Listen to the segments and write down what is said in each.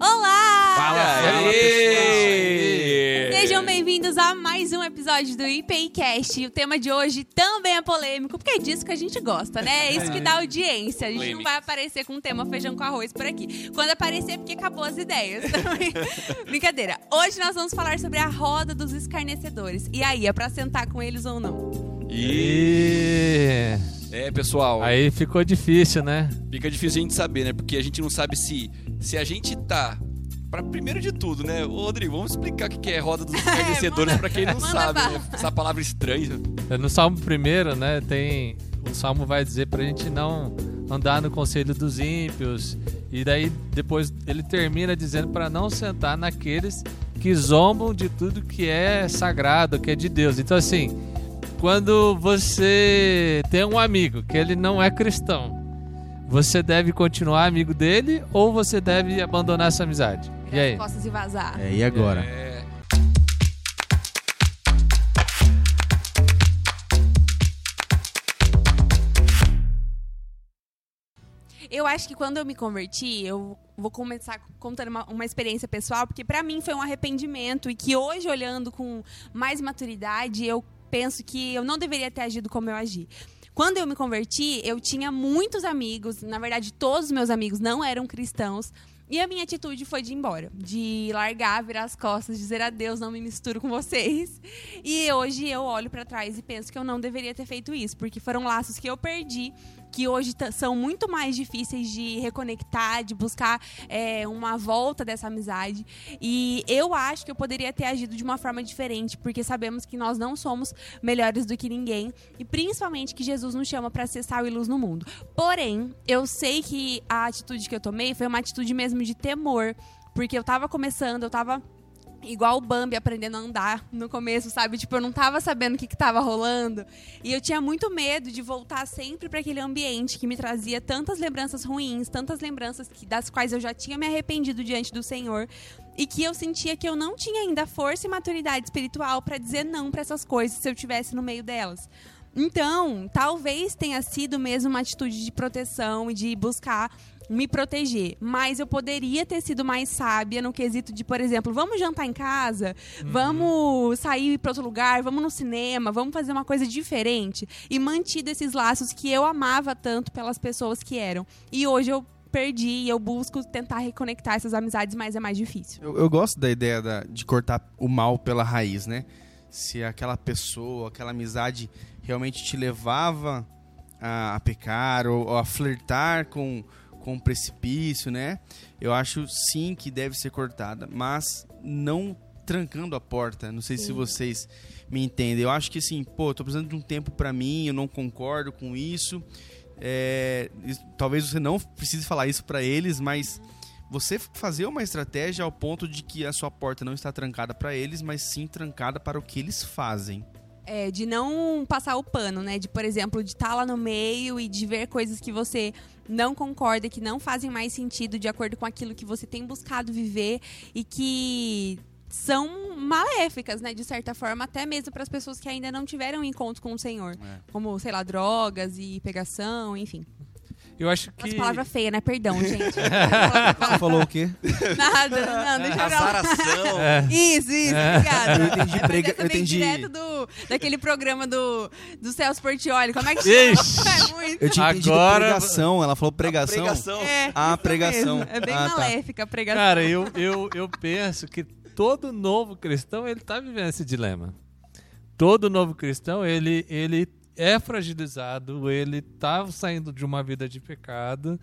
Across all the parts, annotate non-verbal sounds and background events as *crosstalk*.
Olá! Fala, Aê! Sejam bem-vindos a mais um episódio do IPIcast. O tema de hoje também é polêmico, porque é disso que a gente gosta, né? É isso que dá audiência. A gente não vai aparecer com o tema feijão com arroz por aqui. Quando aparecer é porque acabou as ideias. *laughs* Brincadeira. Hoje nós vamos falar sobre a roda dos escarnecedores. E aí, é pra sentar com eles ou não? E... É, pessoal. Aí ficou difícil, né? Fica difícil a gente saber, né? Porque a gente não sabe se, se a gente tá Pra, primeiro de tudo, né? Ô, Rodrigo, vamos explicar o que é roda dos escarnecedores *laughs* é, pra quem não *laughs* sabe, né? Essa palavra estranha. No Salmo primeiro, né, tem... O Salmo vai dizer pra gente não andar no conselho dos ímpios. E daí, depois, ele termina dizendo para não sentar naqueles que zombam de tudo que é sagrado, que é de Deus. Então, assim, quando você tem um amigo que ele não é cristão, você deve continuar amigo dele ou você deve abandonar essa amizade? E aí? Costas e vazar. É, e agora? É... Eu acho que quando eu me converti, eu vou começar contando uma, uma experiência pessoal, porque para mim foi um arrependimento e que hoje, olhando com mais maturidade, eu penso que eu não deveria ter agido como eu agi. Quando eu me converti, eu tinha muitos amigos, na verdade, todos os meus amigos não eram cristãos. E a minha atitude foi de ir embora, de largar, virar as costas, dizer adeus, não me misturo com vocês. E hoje eu olho para trás e penso que eu não deveria ter feito isso, porque foram laços que eu perdi que hoje são muito mais difíceis de reconectar, de buscar é, uma volta dessa amizade. E eu acho que eu poderia ter agido de uma forma diferente, porque sabemos que nós não somos melhores do que ninguém e principalmente que Jesus nos chama para ser sal e luz no mundo. Porém, eu sei que a atitude que eu tomei foi uma atitude mesmo de temor, porque eu estava começando, eu estava igual o Bambi aprendendo a andar no começo, sabe? Tipo, eu não tava sabendo o que, que tava rolando. E eu tinha muito medo de voltar sempre para aquele ambiente que me trazia tantas lembranças ruins, tantas lembranças que, das quais eu já tinha me arrependido diante do Senhor. E que eu sentia que eu não tinha ainda força e maturidade espiritual para dizer não para essas coisas se eu tivesse no meio delas. Então, talvez tenha sido mesmo uma atitude de proteção e de buscar me proteger. Mas eu poderia ter sido mais sábia no quesito de, por exemplo, vamos jantar em casa, uhum. vamos sair para outro lugar, vamos no cinema, vamos fazer uma coisa diferente. E mantido esses laços que eu amava tanto pelas pessoas que eram. E hoje eu perdi e eu busco tentar reconectar essas amizades, mas é mais difícil. Eu, eu gosto da ideia da, de cortar o mal pela raiz, né? Se aquela pessoa, aquela amizade realmente te levava a, a pecar ou, ou a flertar com com precipício, né? Eu acho sim que deve ser cortada, mas não trancando a porta. Não sei sim. se vocês me entendem. Eu acho que assim, pô, tô precisando de um tempo para mim, eu não concordo com isso. É, talvez você não precise falar isso para eles, mas você fazer uma estratégia ao ponto de que a sua porta não está trancada para eles, mas sim trancada para o que eles fazem. É, de não passar o pano, né? De, por exemplo, de estar tá lá no meio e de ver coisas que você não concorda, que não fazem mais sentido de acordo com aquilo que você tem buscado viver e que são maléficas, né, de certa forma, até mesmo para as pessoas que ainda não tiveram encontro com o Senhor, é. como, sei lá, drogas e pegação, enfim. Eu acho que. As palavras feias, né? Perdão, gente. *laughs* Falou o quê? Nada, não, deixa eu Azaração. É. Isso, isso, é. obrigada. Eu entendi. É, prega, eu entendi. direto do, daquele programa do, do Celso Portioli. Como é que chama? É muito. Eu tinha entendido Agora... pregação. Ela falou pregação. A pregação. É, ah, pregação. Mesmo. É bem ah, tá. maléfica a pregação. Cara, eu, eu, eu penso que todo novo cristão, ele tá vivendo esse dilema. Todo novo cristão, ele, ele é fragilizado, ele está saindo de uma vida de pecado.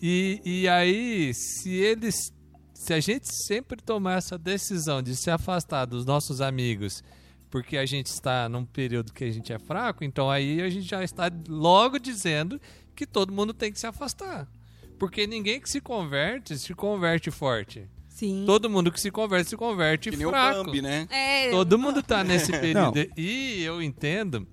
E, e aí, se eles. Se a gente sempre tomar essa decisão de se afastar dos nossos amigos, porque a gente está num período que a gente é fraco, então aí a gente já está logo dizendo que todo mundo tem que se afastar. Porque ninguém que se converte, se converte forte. Sim. Todo mundo que se converte, se converte que fraco. Nem o Bambi, né? É, todo mundo está nesse *laughs* período. Não. E eu entendo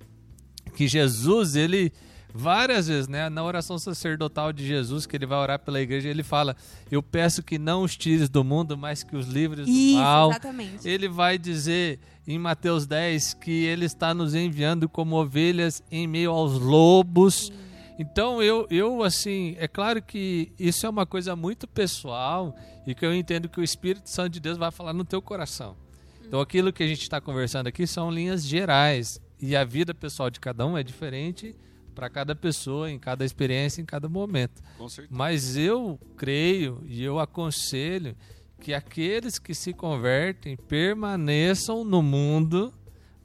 que Jesus, ele várias vezes, né, na oração sacerdotal de Jesus, que ele vai orar pela igreja, ele fala: "Eu peço que não os tires do mundo, mas que os livres Isso, do mal". Exatamente. Ele vai dizer em Mateus 10 que ele está nos enviando como ovelhas em meio aos lobos. Sim. Então eu, eu assim, é claro que isso é uma coisa muito pessoal e que eu entendo que o Espírito Santo de Deus vai falar no teu coração. Então aquilo que a gente está conversando aqui são linhas gerais e a vida pessoal de cada um é diferente para cada pessoa, em cada experiência, em cada momento. Mas eu creio e eu aconselho que aqueles que se convertem permaneçam no mundo,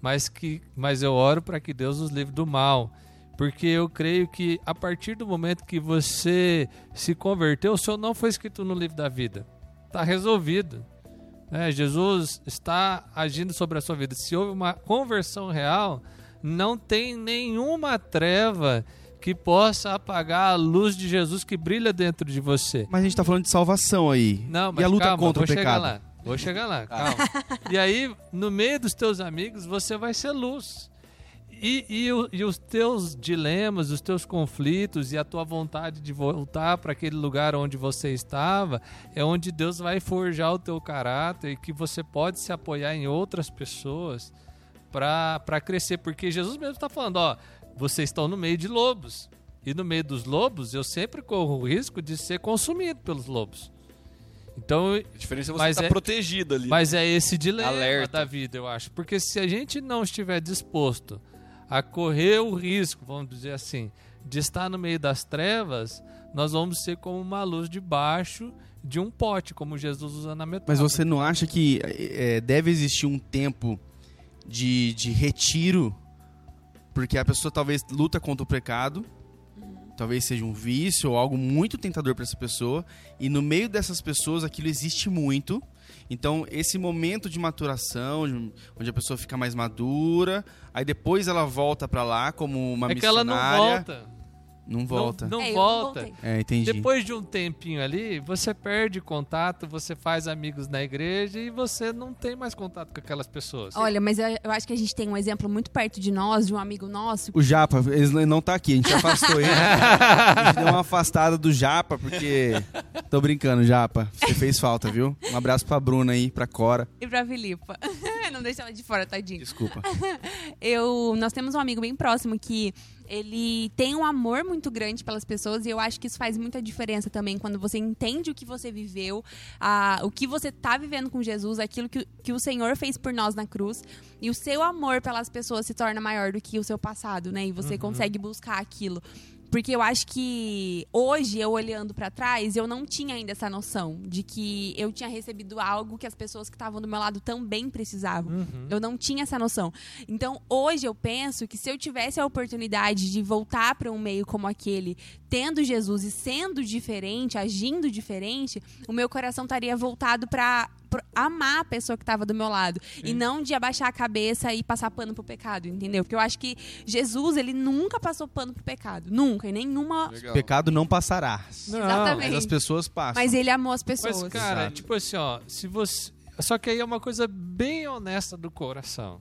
mas que mas eu oro para que Deus os livre do mal. Porque eu creio que a partir do momento que você se converteu, o seu não foi escrito no livro da vida. Está resolvido. Né? Jesus está agindo sobre a sua vida. Se houve uma conversão real, não tem nenhuma treva que possa apagar a luz de Jesus que brilha dentro de você. Mas a gente tá falando de salvação aí. Não, mas e a luta calma, contra vou o chegar pecado? lá. Vou chegar lá, calma. e aí, no meio dos teus amigos, você vai ser luz. E, e, e os teus dilemas, os teus conflitos e a tua vontade de voltar para aquele lugar onde você estava, é onde Deus vai forjar o teu caráter e que você pode se apoiar em outras pessoas para crescer. Porque Jesus mesmo está falando, ó, vocês estão no meio de lobos. E no meio dos lobos, eu sempre corro o risco de ser consumido pelos lobos. Então, A diferença é você estar é- protegido ali. mas é esse dilema Alerta. da vida, eu acho. Porque se a gente não estiver disposto a correr o risco, vamos dizer assim, de estar no meio das trevas, nós vamos ser como uma luz debaixo de um pote, como Jesus usa na metáfora. Mas você não acha que é, deve existir um tempo de, de retiro? Porque a pessoa talvez luta contra o pecado, talvez seja um vício ou algo muito tentador para essa pessoa, e no meio dessas pessoas aquilo existe muito. Então, esse momento de maturação, de- onde a pessoa fica mais madura, aí depois ela volta para lá como uma é que ela missionária. não volta. Não volta. Não, não É, volta. voltei. É, entendi. Depois de um tempinho ali, você perde contato, você faz amigos na igreja e você não tem mais contato com aquelas pessoas. Olha, mas eu, eu acho que a gente tem um exemplo muito perto de nós, de um amigo nosso. O Japa, ele não tá aqui, a gente afastou ele. *laughs* A gente deu uma afastada do Japa, porque. Tô brincando, Japa. Você fez falta, viu? Um abraço pra Bruna aí, pra Cora. E pra Filipa. *laughs* não deixa ela de fora, tadinho. Desculpa. *laughs* Eu, nós temos um amigo bem próximo que ele tem um amor muito grande pelas pessoas e eu acho que isso faz muita diferença também quando você entende o que você viveu, a, o que você tá vivendo com Jesus, aquilo que, que o Senhor fez por nós na cruz e o seu amor pelas pessoas se torna maior do que o seu passado, né? E você consegue buscar aquilo. Porque eu acho que hoje, eu olhando pra trás, eu não tinha ainda essa noção de que eu tinha recebido algo que as pessoas que estavam do meu lado também precisavam. Uhum. Eu não tinha essa noção. Então, hoje eu penso que se eu tivesse a oportunidade de voltar para um meio como aquele, tendo Jesus e sendo diferente, agindo diferente, o meu coração estaria voltado para amar a pessoa que estava do meu lado e não de abaixar a cabeça e passar pano pro pecado, entendeu? Porque eu acho que Jesus, ele nunca passou pano pro pecado, nunca, em nenhuma, Legal. Pecado não passará. Não, Exatamente. Mas as pessoas passam. mas ele amou as pessoas. Mas, cara, Exato. tipo assim, ó, se você. Só que aí é uma coisa bem honesta do coração.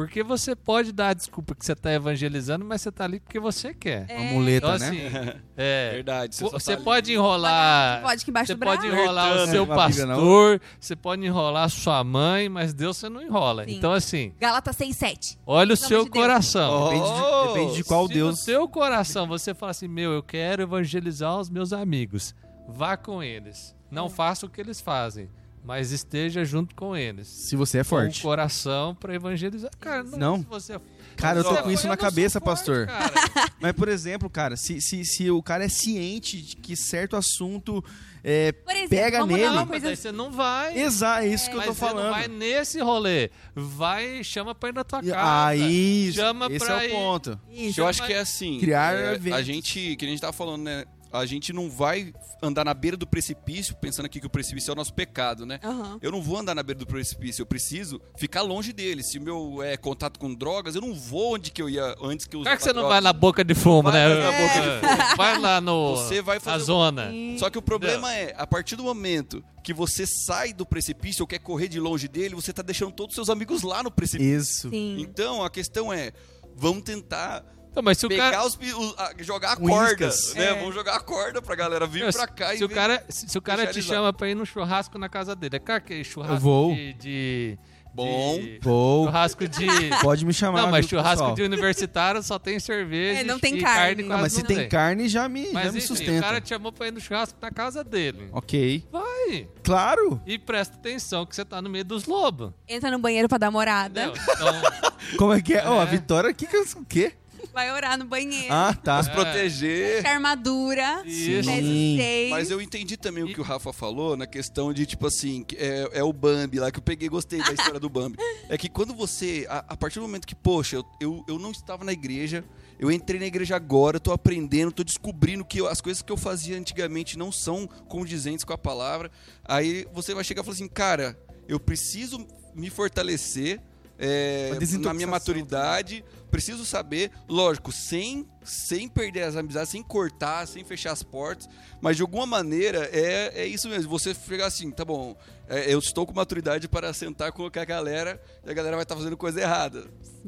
Porque você pode dar a desculpa que você tá evangelizando, mas você tá ali porque você quer. É. Uma muleta, Então, né? assim, *laughs* é. Verdade. Você, Você, pode enrolar. Pode que Você pode enrolar o seu pastor, você pode enrolar sua mãe, mas Deus você não enrola. Sim. Então, assim, Galata 6,7. olha o seu de coração. Depende de, Oh! depende de qual Se Deus. no seu coração você fala assim, meu, eu quero evangelizar os meus amigos, vá com eles. Não faça o que eles fazem, mas esteja junto com eles. Se você é Com o forte. coração pra evangelizar. Cara, não, Não. se você é Cara, eu tô com isso na cabeça, forte, pastor. cara. *laughs* Mas, por exemplo, cara, se, se, se o cara é ciente de que certo assunto é, Por exemplo, Pega vamos nele. dar uma Não, mas coisa aí você não vai. Exato, é isso que eu mas tô você não falando. vai nesse rolê. Vai, chama pra ir na tua casa. Ah, isso. Chama Esse pra é ir- o ponto. Isso. Eu acho que é assim. Criar é, a gente, que a gente tava falando, né? A gente não vai andar na beira do precipício, pensando aqui que o precipício é o nosso pecado, né? Aham. Eu não vou andar na beira do precipício, eu preciso ficar longe dele. Se o meu é contato com drogas, eu não vou onde que eu ia antes que eu Por que você não drogas. vai na boca de fumo, Vai né? na boca Vai lá no. Você vai fazer na um- zona. Só que o problema é, a partir do momento que você sai do precipício ou quer correr de longe dele, você tá deixando todos os seus amigos lá no precipício. Isso. Sim. Então, a questão é, vamos tentar Então, mas se o pegar cara. os, os- a- jogar a Com corda, iscas. né? É. Vamos jogar a corda pra galera vir Meu, pra cá e se o ver- cara, se, se o cara te chama pra ir no churrasco na casa dele, é claro que é churrasco Eu vou. De, de, Bom. de- Pô, Churrasco de. *laughs* pode me chamar. Não, mas viu, churrasco pessoal? de universitário só tem cerveja. É, não tem e carne. carne Não, Mas se não tem carne, já me, já Mas me enfim, sustenta. o cara te chamou pra ir no churrasco na casa dele. Ok. Vai. Claro. E presta atenção que você tá no meio dos lobos. Entra no banheiro pra dar morada. Entendeu? Então, *laughs* Como é que é? Ó, a É. Vitória, o que que o quê? Vai orar no banheiro. Ah, tá. Se proteger. Com a armadura. Isso. Seis. Mas eu entendi também o que o Rafa falou na questão de, tipo assim, que é, é o Bambi lá, que eu peguei e gostei da história do Bambi. É que quando você, a, a partir do momento que, poxa, eu, eu, eu não estava na igreja, eu entrei na igreja agora, tô aprendendo, tô descobrindo que eu- as coisas que eu fazia antigamente não são condizentes com a palavra. Aí você vai chegar e falar assim, cara, eu preciso me fortalecer é, na minha maturidade, preciso saber, lógico, sem, sem perder as amizades, sem cortar, sem fechar as portas, mas de alguma maneira é, é isso mesmo. Você chegar assim, tá bom, é, eu estou com maturidade para sentar com a galera e a galera vai estar fazendo coisa errada,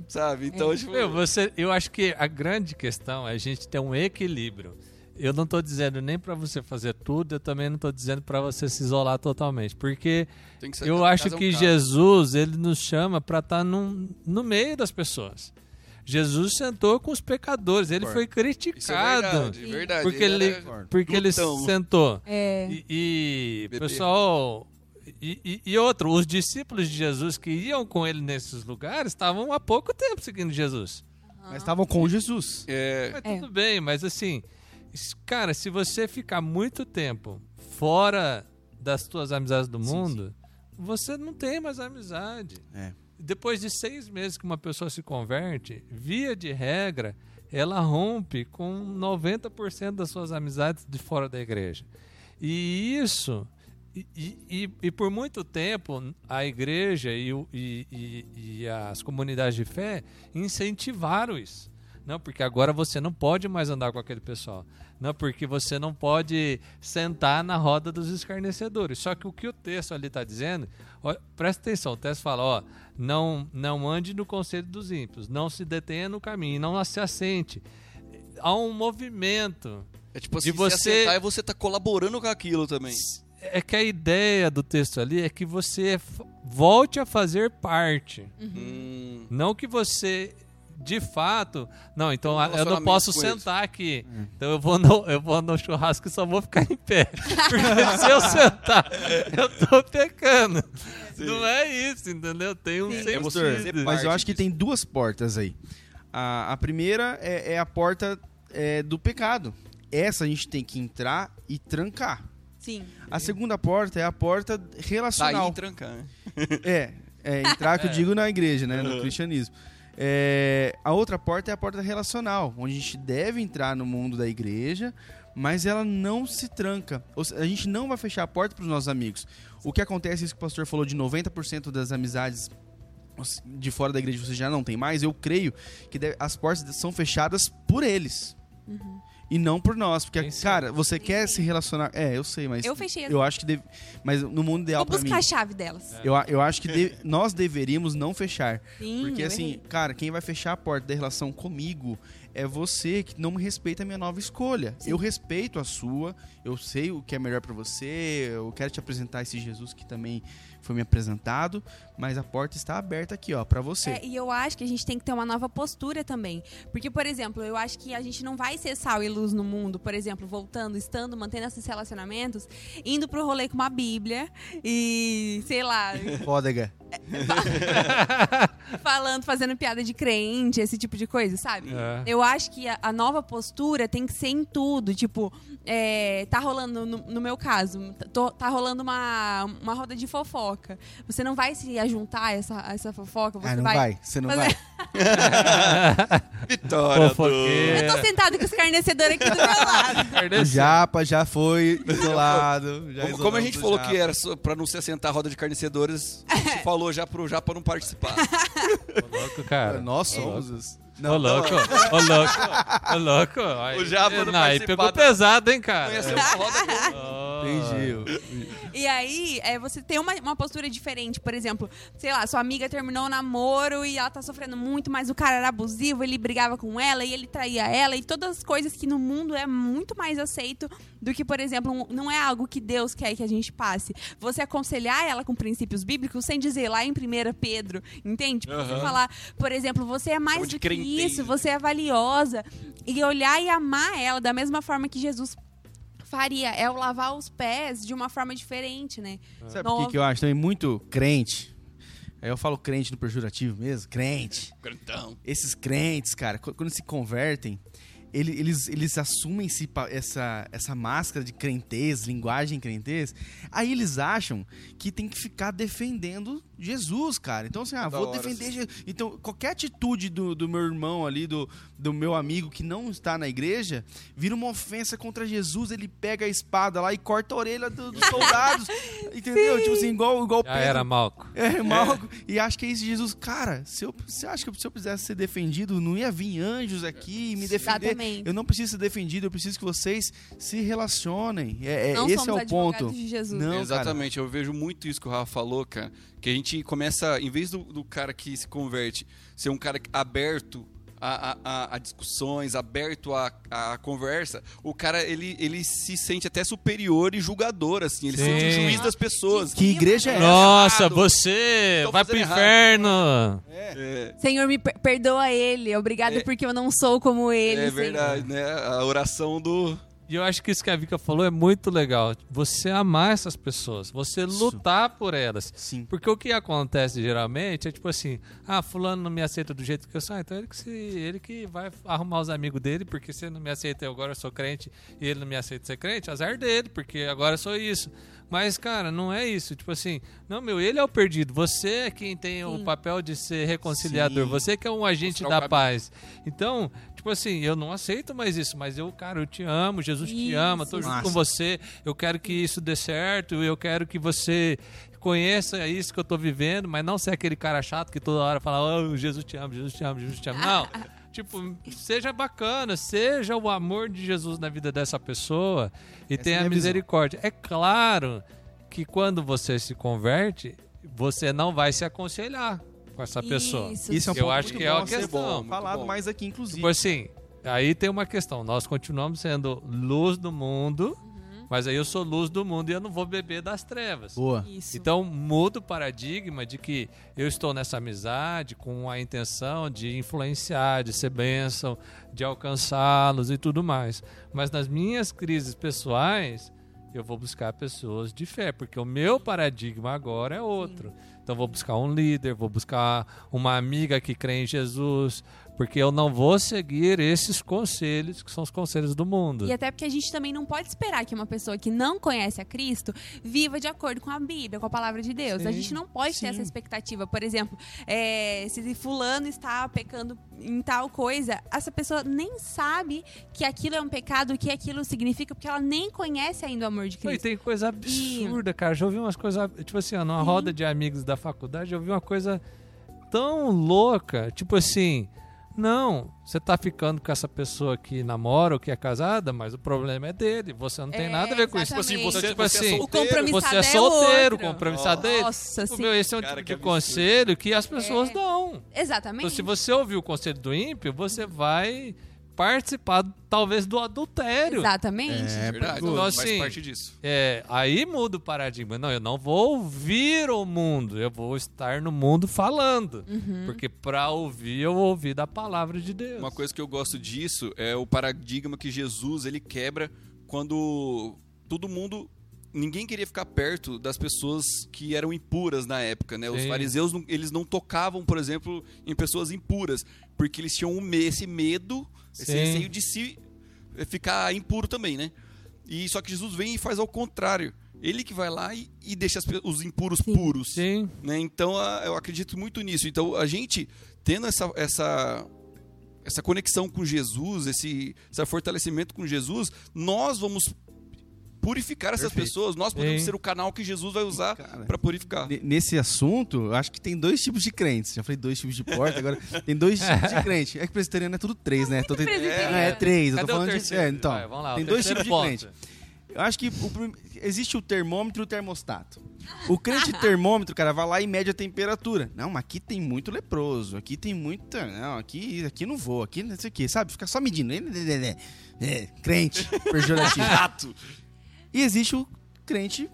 sabe? Então, tipo, meu, você, eu acho que a grande questão é a gente ter um equilíbrio. Eu não tô dizendo nem pra você fazer tudo, eu também não tô dizendo pra você se isolar totalmente, porque eu acho é um que caso. Jesus, ele nos chama pra estar no meio das pessoas. Jesus sentou com os pecadores, ele foi Isso é criticado. verdade, verdade. porque ele, porque ele sentou. É. E, e, pessoal, e, e- e outro, os discípulos de Jesus que iam com ele nesses lugares estavam há pouco tempo seguindo Jesus. Mas estavam com Jesus. É, Mas É. tudo bem, mas assim, cara, se você ficar muito tempo fora das tuas amizades do mundo, você não tem mais amizade. É. Depois de seis meses que uma pessoa se converte, via de regra, ela rompe com 90% das suas amizades de fora da igreja. E isso. E, e- e- por muito tempo a igreja e, e- e- e as comunidades de fé incentivaram isso. Não, porque agora você não pode mais andar com aquele pessoal. Não, porque você não pode sentar na roda dos escarnecedores. Só que o que o texto ali está dizendo, ó, presta atenção, o texto fala, ó, não, não ande no conselho dos ímpios, não se detenha no caminho, não se assente. Há um movimento. é tipo assim, E você- se assentar e você tá colaborando com aquilo também. É que a ideia do texto ali é que você volte a fazer parte. Hum, Não que você, de fato. Não, então a- eu não posso sentar aqui. Então eu vou, no, eu vou no churrasco e só vou ficar em pé. Porque *laughs* se eu sentar, eu tô pecando. Não é isso, entendeu? Tem um Sim. Pastor, sentido. mas eu acho que disso. tem duas portas aí. A, a primeira é, é a porta é, do pecado. Essa a gente tem que entrar e trancar. Sim. A segunda porta é a porta sair relacional. e trancar, né? É, é entrar que eu *laughs* digo na igreja, né, no cristianismo. É, a outra porta é a porta relacional, onde a gente deve entrar no mundo da igreja, mas ela não se tranca. A gente não vai fechar a porta para os nossos amigos. O que acontece, isso que o pastor falou, de 90% das amizades de fora da igreja você já não tem mais, eu creio que as portas são fechadas por eles. E não por nós, porque, sim. cara, você quer se relacionar. É, eu sei, mas. Eu fechei as- Eu acho que deve. Mas no mundo ideal Vou pra mim. buscar a chave delas. Eu, a- eu acho que de- nós deveríamos não fechar. Sim, Porque eu assim, errei. cara, quem vai fechar a porta da relação comigo é você que não me respeita a minha nova escolha. Eu respeito a sua, eu sei o que é melhor pra você, eu quero te apresentar esse Jesus que também foi me apresentado, mas a porta está aberta aqui, ó, pra você. É, e eu acho que a gente tem que ter uma nova postura também. Porque, por exemplo, eu acho que a gente não vai ser sal e luz no mundo, por exemplo, voltando, estando, mantendo esses relacionamentos, indo pro rolê com uma Bíblia e, sei lá, *laughs* Fódega. *laughs* falando, fazendo piada de crente, esse tipo de coisa, sabe? É. Eu acho que a, a nova postura tem que ser em tudo. Tipo, é, tá rolando, no, no meu caso, tô- tá rolando uma, uma roda de fofoca. Você não vai se ajuntar a essa, a essa fofoca? Você Ah, não vai. Você não fazer- vai. *laughs* Vitória. Fofoqueira. Eu tô sentado com os escarnecedores aqui do meu lado. O Japa já foi isolado. já Como, como a gente falou Japa. que era só pra não se assentar a roda de carnecedores, *laughs* a gente falou já pro Japa não participar. *laughs* Ô, louco, cara. Nós somos os. Ô, louco, ô, louco, ô, louco. Aí, O Japa não Aí participar pegou da- pesado, hein, cara. Não uma roda boa. Oh. Entendi. E aí, é, você tem uma, uma postura diferente. Por exemplo, sei lá, sua amiga terminou o namoro e ela tá sofrendo muito, mas o cara era abusivo, ele brigava com ela e ele traía ela. E todas as coisas que no mundo é muito mais aceito do que, por exemplo, um- não é algo que Deus quer que a gente passe. Você aconselhar ela com princípios bíblicos sem dizer lá em 1 Pedro, entende? Tipo, Você falar, por exemplo, você é mais do que isso, você é valiosa. E olhar e amar ela da mesma forma que Jesus faria. É o lavar os pés de uma forma diferente, né? Sabe por que, que eu acho também muito crente? Aí eu falo crente no pejorativo mesmo, crente. Grandão. Esses crentes, cara, qu- quando se convertem, ele- eles, eles assumem esse essa, essa máscara de crentez, linguagem crentez, aí eles acham que tem que ficar defendendo Jesus, cara. Então, assim, ah, vou hora, defender Jesus. Então, qualquer atitude do, do meu irmão ali, do, do meu amigo que não está na igreja, vira uma ofensa contra Jesus, ele pega a espada lá e corta a orelha do- dos soldados. *laughs* entendeu? Tipo assim, igual, igual Já era Malco. é, Malco. E acho que é isso de Jesus. Cara, se eu, você acha que se eu precisasse ser defendido, não ia vir anjos aqui me defender? Exatamente. Eu não preciso ser defendido, eu preciso que vocês se relacionem. É, é- Não esse somos é o ponto. de Jesus. Não, cara. Exatamente, eu vejo muito isso que o Rafa falou, cara. Que a gente começa, em vez do, do cara que se converte ser um cara aberto a, a- a- discussões, aberto a, a conversa, o cara ele, ele se sente até superior e julgador, assim. Ele se sente juiz das pessoas. Que igreja é essa? Nossa, errado. você Tô vai pro errado. inferno. É, Senhor, me per- perdoa ele. Obrigado É. porque eu não sou como ele. é Senhor. verdade, né? A oração do. E eu acho que isso que a Vika falou é muito legal. Você amar essas pessoas, você lutar por elas. Sim. Porque o que acontece geralmente é tipo assim: ah, fulano não me aceita do jeito que eu sou, ah, então ele que, se, ele que vai arrumar os amigos dele, porque se ele não me aceita, eu agora sou crente e ele não me aceita ser crente, azar dele, porque agora eu sou isso. Mas, cara, não é isso. Tipo assim, não, meu, ele é o perdido. Você é quem tem o Sim. papel de ser reconciliador. Sim. Você que é um agente Mostrar o da paz. Então, tipo assim, eu não aceito mais isso, mas eu, cara, eu te amo, Jesus te Isso. ama, tô junto Massa. com você, eu quero que isso dê certo, eu quero que você conheça isso que eu tô vivendo, mas não ser aquele cara chato que toda hora fala, oh, Jesus te ama, Jesus te ama, Jesus te ama. Não. *laughs* Tipo, seja bacana, seja o amor de Jesus na vida dessa pessoa e Essa é tenha a a minha visão. misericórdia. É claro que quando você se converte, você não vai se aconselhar com essa pessoa. Isso. Isso é um Eu acho que é bom uma a ser questão. muito falado bom. mais aqui, inclusive. Tipo assim, aí tem uma questão. Nós continuamos sendo luz do mundo, mas aí eu sou luz do mundo e eu não vou beber das trevas. Boa. Isso. Então muda o paradigma de que eu estou nessa amizade com a intenção de influenciar, de ser bênção, de alcançá-los e tudo mais. Mas nas minhas crises pessoais, eu vou buscar pessoas de fé, porque o meu paradigma agora é outro. Então vou buscar um líder, vou buscar uma amiga que crê em Jesus, porque eu não vou seguir esses conselhos que são os conselhos do mundo. E até porque a gente também não pode esperar que uma pessoa que não conhece a Cristo viva de acordo com a Bíblia, com a palavra de Deus. a Sim, gente não pode ter sim. essa expectativa. Por exemplo, é, se fulano está pecando em tal coisa, essa pessoa nem sabe que aquilo é um pecado, o que aquilo significa, porque ela nem conhece ainda o amor de Não, E Cristo. tem coisa absurda, cara. Já ouvi umas coisas. Tipo assim, ó, numa Sim. roda de amigos da faculdade, eu ouvi uma coisa tão louca. Tipo assim, não, você tá ficando com essa pessoa que namora ou que é casada, mas o problema é dele. Você não tem É, nada a ver com isso. Tipo assim, você, tipo é assim, O compromissado você é solteiro, outro. compromissado dele. Nossa, Tipo, meu, esse é um Cara, tipo de conselho que as pessoas É. dão. Exatamente. Então, se você ouvir o conselho do ímpio, você vai participar, talvez, do adultério. Exatamente. É, Verdade, Então, faz assim, parte disso. É, aí muda o paradigma. Não, eu não vou ouvir o mundo, eu vou estar no mundo falando. Uhum. Porque pra ouvir, eu ouvi da palavra de Deus. Uma coisa que eu gosto disso é o paradigma que Jesus ele quebra quando todo mundo ninguém queria ficar perto das pessoas que eram impuras na época, né? Os Sim. fariseus não- eles não tocavam, por exemplo, em pessoas impuras, porque eles tinham um esse medo, esse Sim. receio de se eh, ficar impuro também, né? E só que Jesus vem e faz ao contrário. Ele que vai lá e, e deixa as os impuros Sim. puros Sim, né? Então a- eu acredito muito nisso. Então a gente tendo essa, essa, essa conexão com Jesus, esse, esse fortalecimento com Jesus, nós vamos purificar essas Perfeito. pessoas. Nós podemos Sim. ser o canal que Jesus vai usar Cara, para purificar. Ne- Nesse assunto, eu acho que tem dois tipos de crentes. Já falei dois tipos de porta, agora *laughs* tem dois tipos de crente. É que presbiteriano é tudo três, né? Tô tentando-. Não, é três. Eu tô falando de. É, então, Vai, vamos lá, tem dois tipos de ponto. crente. Eu acho que o prim- existe o termômetro e o termostato. O crente *laughs* termômetro, cara, vai lá e mede a temperatura. Não, mas aqui tem muito leproso, aqui tem muita. Não, aqui, aqui não vou, aqui não sei o quê, sabe? Fica só medindo. É, crente, *laughs* pejorativo. Rato. E existe o crente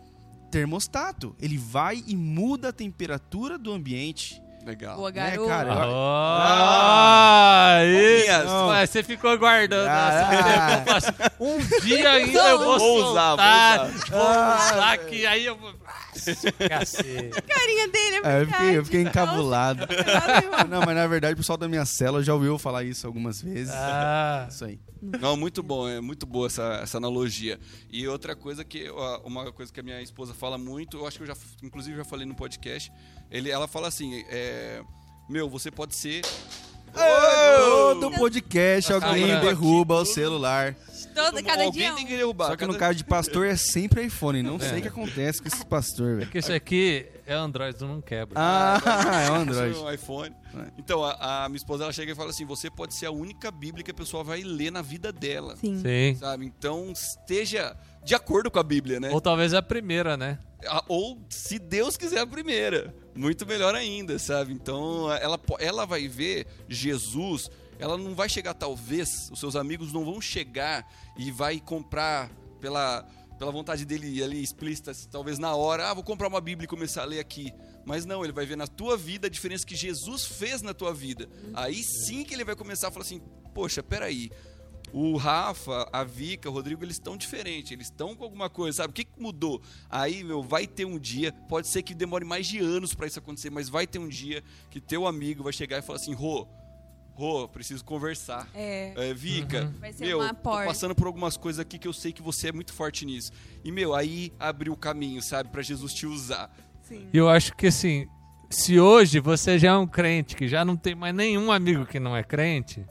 termostato. Ele vai e muda a temperatura do ambiente. Legal. Boa, É, garoto. cara, eu- Ah, aí. Minhas. Mas você ficou guardando Ah. essa tempo. Um dia *laughs* ainda eu vou Vou usar, soltar. vou Vou usar aqui, aí eu vou... Cacete. A carinha dele é É, eu, fiquei, eu fiquei encabulado. Não, mas na verdade o pessoal da minha cela já ouviu falar isso algumas vezes. Ah, Isso aí. Não, muito bom, é muito boa essa, essa analogia. E outra coisa que, uma coisa que a minha esposa fala muito, eu acho que eu já, inclusive já falei no podcast, ele, ela fala assim, é, meu, você pode ser... Todo podcast alguém Calma. derruba o celular. Todo, cada Alguém dia um. tem que derrubar. Só que no cada- caso de pastor é sempre iPhone. Não sei o que acontece com esses pastores, velho. porque isso aqui é Android, não quebra. Ah, *laughs* é um Android. Seu iPhone. Então, a, a minha esposa ela chega e fala assim: você pode ser a única Bíblia que a pessoa vai ler na vida dela. Sim. Sim. Sabe? Então, esteja de acordo com a Bíblia, né? Ou talvez a primeira, né? Ou, se Deus quiser, a primeira. Muito melhor ainda, sabe? Então, ela, ela vai ver Jesus, ela não vai chegar, talvez, os seus amigos não vão chegar e vai comprar pela, pela vontade dele ali explícita, talvez na hora, ah, vou comprar uma Bíblia e começar a ler aqui. Mas não, ele vai ver na tua vida a diferença que Jesus fez na tua vida. Aí sim que ele vai começar a falar assim: poxa, peraí. O Rafa, a Vika, o Rodrigo, eles estão diferentes, eles estão com alguma coisa, sabe? O que, que mudou? Aí, meu, vai ter um dia, pode ser que demore mais de anos pra isso acontecer, mas vai ter um dia que teu amigo vai chegar e falar assim: Rô, Rô, preciso conversar. É. É, Vika, Vai ser meu, uma tô porta. passando por algumas coisas aqui que eu sei que você é muito forte nisso. E, meu, aí abriu o caminho, sabe, pra Jesus te usar. Sim. E eu acho que assim, se hoje você já é um crente, que já não tem mais nenhum amigo que não é crente,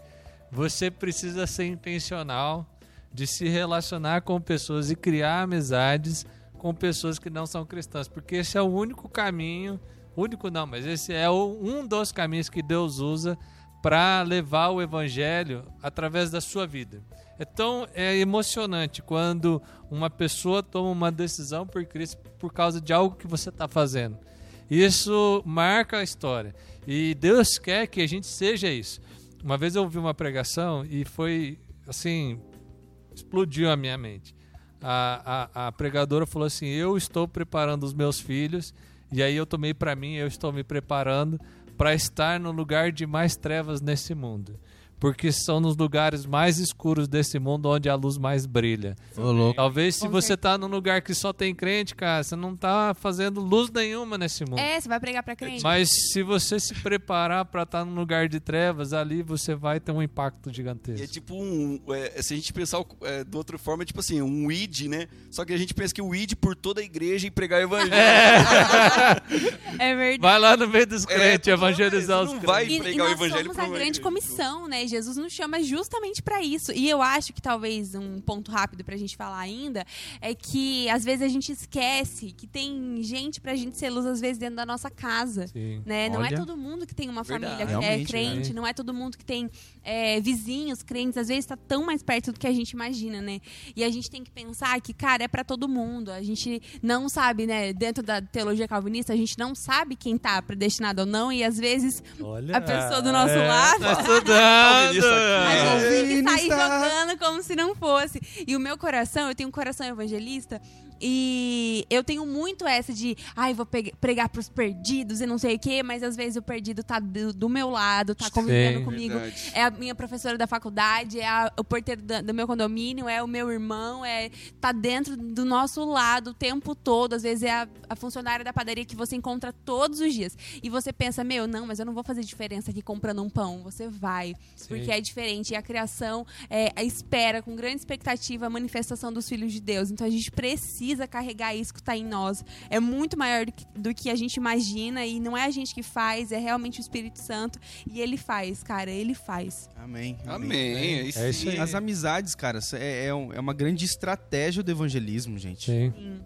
você precisa ser intencional de se relacionar com pessoas e criar amizades com pessoas que não são cristãs, porque esse é o único caminho, único não, mas esse é o- um dos caminhos que Deus usa para levar o evangelho através da sua vida. É tão é emocionante quando uma pessoa toma uma decisão por Cristo por causa de algo que você está fazendo. Isso marca a história. E Deus quer que a gente seja isso. Uma vez eu ouvi uma pregação e foi assim, explodiu a minha mente. A, a, a pregadora falou assim: Eu estou preparando os meus filhos, e aí eu tomei para mim, eu estou me preparando para estar no lugar de mais trevas nesse mundo. Porque são nos lugares mais escuros desse mundo onde a luz mais brilha. Louco. Talvez se você tá num lugar que só tem crente, cara, você não tá fazendo luz nenhuma nesse mundo. É, você vai pregar pra crente? Mas se você se preparar para estar num lugar de trevas, ali você vai ter um impacto E é gigantesco. tipo um. é, se a gente pensar é, de outra forma, é tipo assim, um id, né? Só que a gente pensa que o id por toda a igreja e pregar o evangelho. É *laughs* verdade. Vai lá no meio dos É, crentes, não- evangelizar os não vai crentes. E, e pregar o nós evangelho somos a grande igreja. comissão, né? Jesus nos chama justamente pra isso. E eu acho que talvez um ponto rápido pra gente falar ainda é que às vezes a gente esquece que tem gente pra gente ser luz às vezes dentro da nossa casa. Sim. Né? Não é todo mundo que tem uma Verdade. família que é Realmente, crente, né? não é todo mundo que tem é, vizinhos crentes, às vezes está tão mais perto do que a gente imagina, né? E a gente tem que pensar que, cara, é pra todo mundo. A gente não sabe, né? Dentro da teologia calvinista, a gente não sabe quem tá predestinado ou não, e às vezes Olha, a pessoa do nosso é, lado. Tá estudando. *laughs* Calvinista A gente tem que sair jogando como se não fosse. E o meu coração, eu tenho um coração evangelista. E eu tenho muito essa de, ai, vou pregar pros perdidos e não sei o quê, mas às vezes o perdido tá do, do meu lado, tá convivendo Sim. comigo. Verdade. É a minha professora da faculdade, é a- o porteiro da- do, meu condomínio, é o meu irmão, é tá dentro do nosso lado o tempo todo. Às vezes é a, a funcionária da padaria que você encontra todos os dias. E você pensa, meu, não, mas eu não vou fazer diferença aqui comprando um pão. Você vai, porque é diferente. E a criação é, a espera com grande expectativa a manifestação dos filhos de Deus. Então a gente precisa carregar isso que está em nós. É muito maior do que, do que a gente imagina e não é a gente que faz, é realmente o Espírito Santo. E ele faz, cara, ele faz. Amém. Amém. É isso, É isso aí. As amizades, cara, é, é um- é uma grande estratégia do evangelismo, gente. Sim. Sim.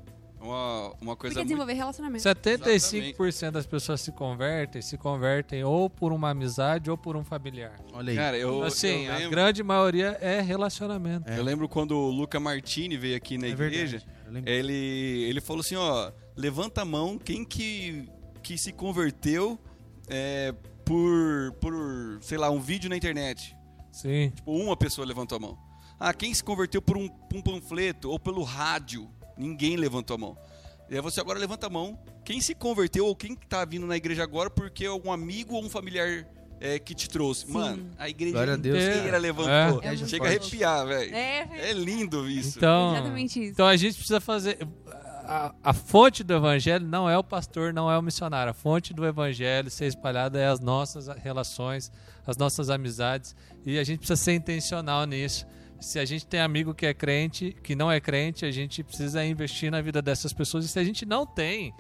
Uma, uma coisa Porque muito... desenvolver relacionamento. 75% das pessoas se convertem, se convertem ou por uma amizade ou por um familiar. Olha aí. Cara, eu, assim, eu a lembro, grande maioria é relacionamento. eu lembro quando o Luca Martini veio aqui na É igreja, verdade. Ele, ele falou assim, ó, levanta a mão quem que, que se converteu é, por, por, sei lá, um vídeo na internet. Sim. Tipo, uma pessoa levantou a mão. Ah, quem se converteu por um, um panfleto ou pelo rádio? Ninguém levantou a mão. E aí você agora levanta a mão. Quem se converteu ou quem tá vindo na igreja agora porque um amigo ou um familiar é, que te trouxe? Sim. Mano, a igreja Glória a Deus, inteira cara. levantou. É. É Chega a arrepiar, velho. É, É lindo isso. Então, Exatamente isso. então a gente precisa fazer. A, a fonte do evangelho não é o pastor, não é o missionário. A fonte do evangelho ser espalhada é as nossas relações, as nossas amizades. E a gente precisa ser intencional nisso. Se a gente tem amigo que é crente, que não é crente, a gente precisa investir na vida dessas pessoas. E se a gente não tem,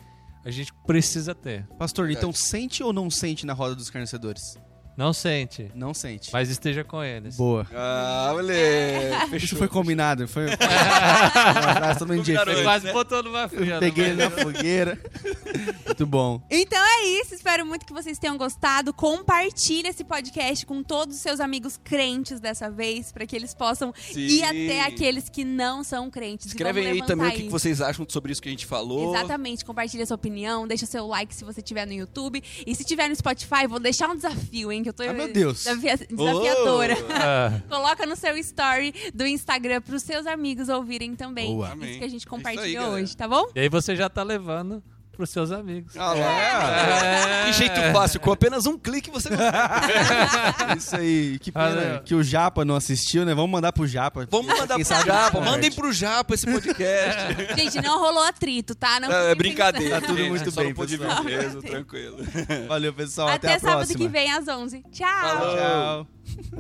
a gente precisa ter. Pastor, então sente ou não sente na roda dos escarnecedores? Não sente, Não sente. mas esteja com eles. Boa. Ah, moleque. *laughs* Isso *laughs* foi combinado. Foi. Um abraço, todo mundo antes, Quase né? botou numa fria. Peguei ele na fogueira. *laughs* Muito bom. Então é isso, espero muito que vocês tenham gostado. Compartilhe esse podcast com todos os seus amigos crentes dessa vez, para que eles possam Sim. ir até aqueles que não são crentes. Escrevem aí também o levantar que isso. vocês acham sobre isso que a gente falou. Exatamente, compartilha a sua opinião, deixa seu like se você estiver no YouTube. E se tiver no Spotify, vou deixar um desafio, hein? Que eu tô Ah, meu Deus. desafia- desafiadora. Oh. *laughs* Ah, Coloca no seu story do Instagram pros seus amigos ouvirem também. Boa. Isso que a gente Amém. compartilhou É aí, galera. hoje, tá bom? e aí você já tá levando pros seus amigos. Ah lá. É. Que jeito fácil, com apenas um clique você *laughs* Isso aí. Que pena Valeu. que o Japa não assistiu, né? Vamos mandar pro Japa. Vamos mandar Quem pro sabe Japa, mandem pro Japa esse podcast. *laughs* Gente, não rolou atrito, tá? Não É, é brincadeira. Tá tudo gente, muito bem, pessoal. preso, *laughs* tranquilo. Valeu, pessoal. Até, Até, a sábado próxima. que vem às 11. Tchau! Falou. Tchau.